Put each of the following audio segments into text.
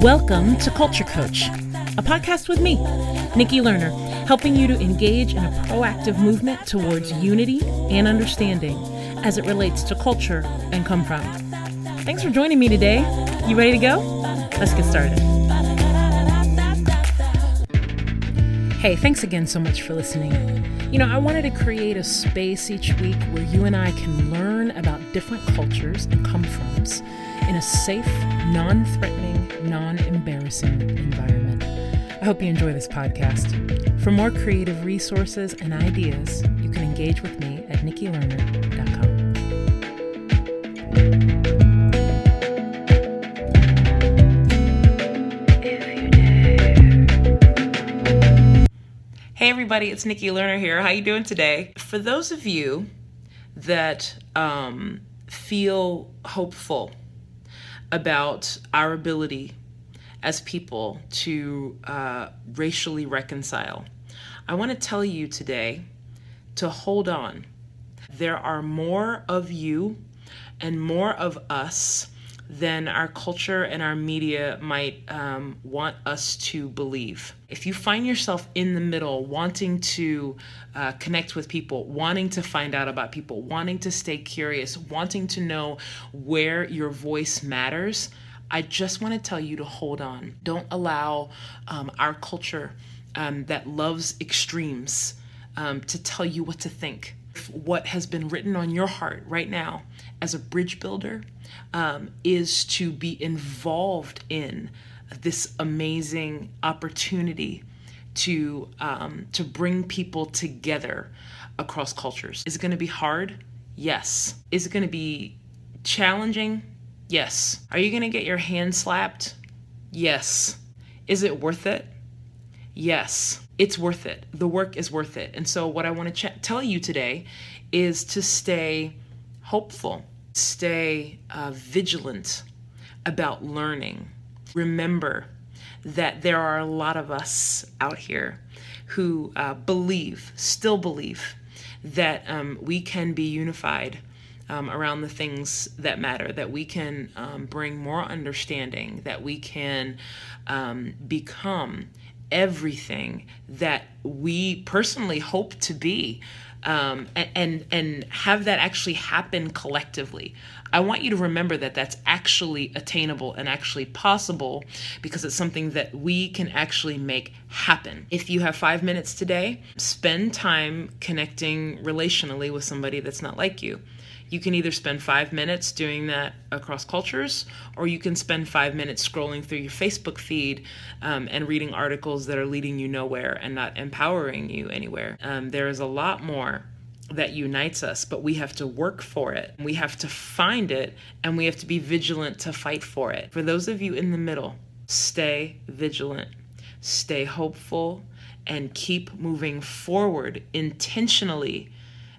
Welcome to Culture Coach, a podcast with me, Nikki Lerner, helping you to engage in a proactive movement towards unity and understanding as it relates to culture and come from. Thanks for joining me today. You ready to go? Let's get started. Hey, thanks again so much for listening. You know, I wanted to create a space each week where you and I can learn about different cultures and come froms in a safe, non threatening, non embarrassing environment. I hope you enjoy this podcast. For more creative resources and ideas, you can engage with me at nikkilerner.com. Hey everybody, it's Nikki Lerner here. How you doing today? For those of you that um, feel hopeful about our ability as people to uh, racially reconcile, I want to tell you today to hold on. There are more of you and more of us than our culture and our media might um, want us to believe. If you find yourself in the middle, wanting to uh, connect with people, wanting to find out about people, wanting to stay curious, wanting to know where your voice matters, I just want to tell you to hold on. Don't allow um, our culture um, that loves extremes um, to tell you what to think. What has been written on your heart right now as a bridge builder um, is to be involved in this amazing opportunity to um, to bring people together across cultures. Is it going to be hard? Yes. Is it going to be challenging? Yes. Are you going to get your hand slapped? Yes. Is it worth it? Yes. It's worth it. The work is worth it. And so, what I want to ch- tell you today is to stay hopeful stay uh, vigilant about learning. Remember that there are a lot of us out here who uh, believe, still believe, that um, we can be unified um, around the things that matter, that we can um, bring more understanding, that we can um, become everything that we personally hope to be um, and and have that actually happen collectively. I want you to remember that that's actually attainable and actually possible because it's something that we can actually make happen. If you have five minutes today, spend time connecting relationally with somebody that's not like you. You can either spend five minutes doing that across cultures, or you can spend five minutes scrolling through your Facebook feed um, and reading articles that are leading you nowhere and not empowering you anywhere. Um, there is a lot more that unites us, but we have to work for it. We have to find it, and we have to be vigilant to fight for it. For those of you in the middle, stay vigilant, stay hopeful, and keep moving forward intentionally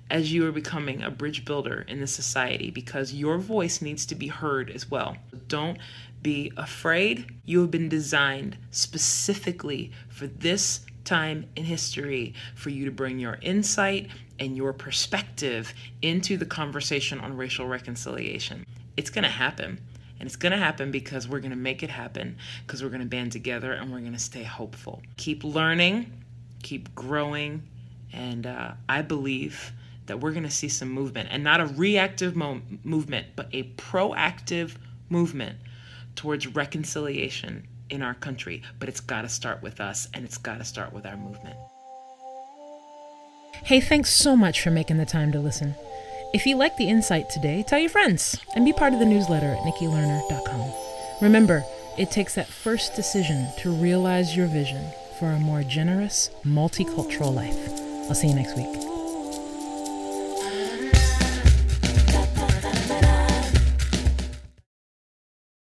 as you are becoming a bridge builder in this society because your voice needs to be heard as well. Don't be afraid. You have been designed specifically for this time in history for you to bring your insight and your perspective into the conversation on racial reconciliation. It's going to happen. And it's going to happen because we're going to make it happen, because we're going to band together and we're going to stay hopeful. Keep learning, keep growing, and uh, I believe that we're going to see some movement and not a reactive mo- movement, but a proactive movement towards reconciliation in our country. But it's got to start with us and it's got to start with our movement. Hey, thanks so much for making the time to listen. If you like the insight today, tell your friends and be part of the newsletter at nikkilerner.com. Remember, it takes that first decision to realize your vision for a more generous, multicultural life. I'll see you next week.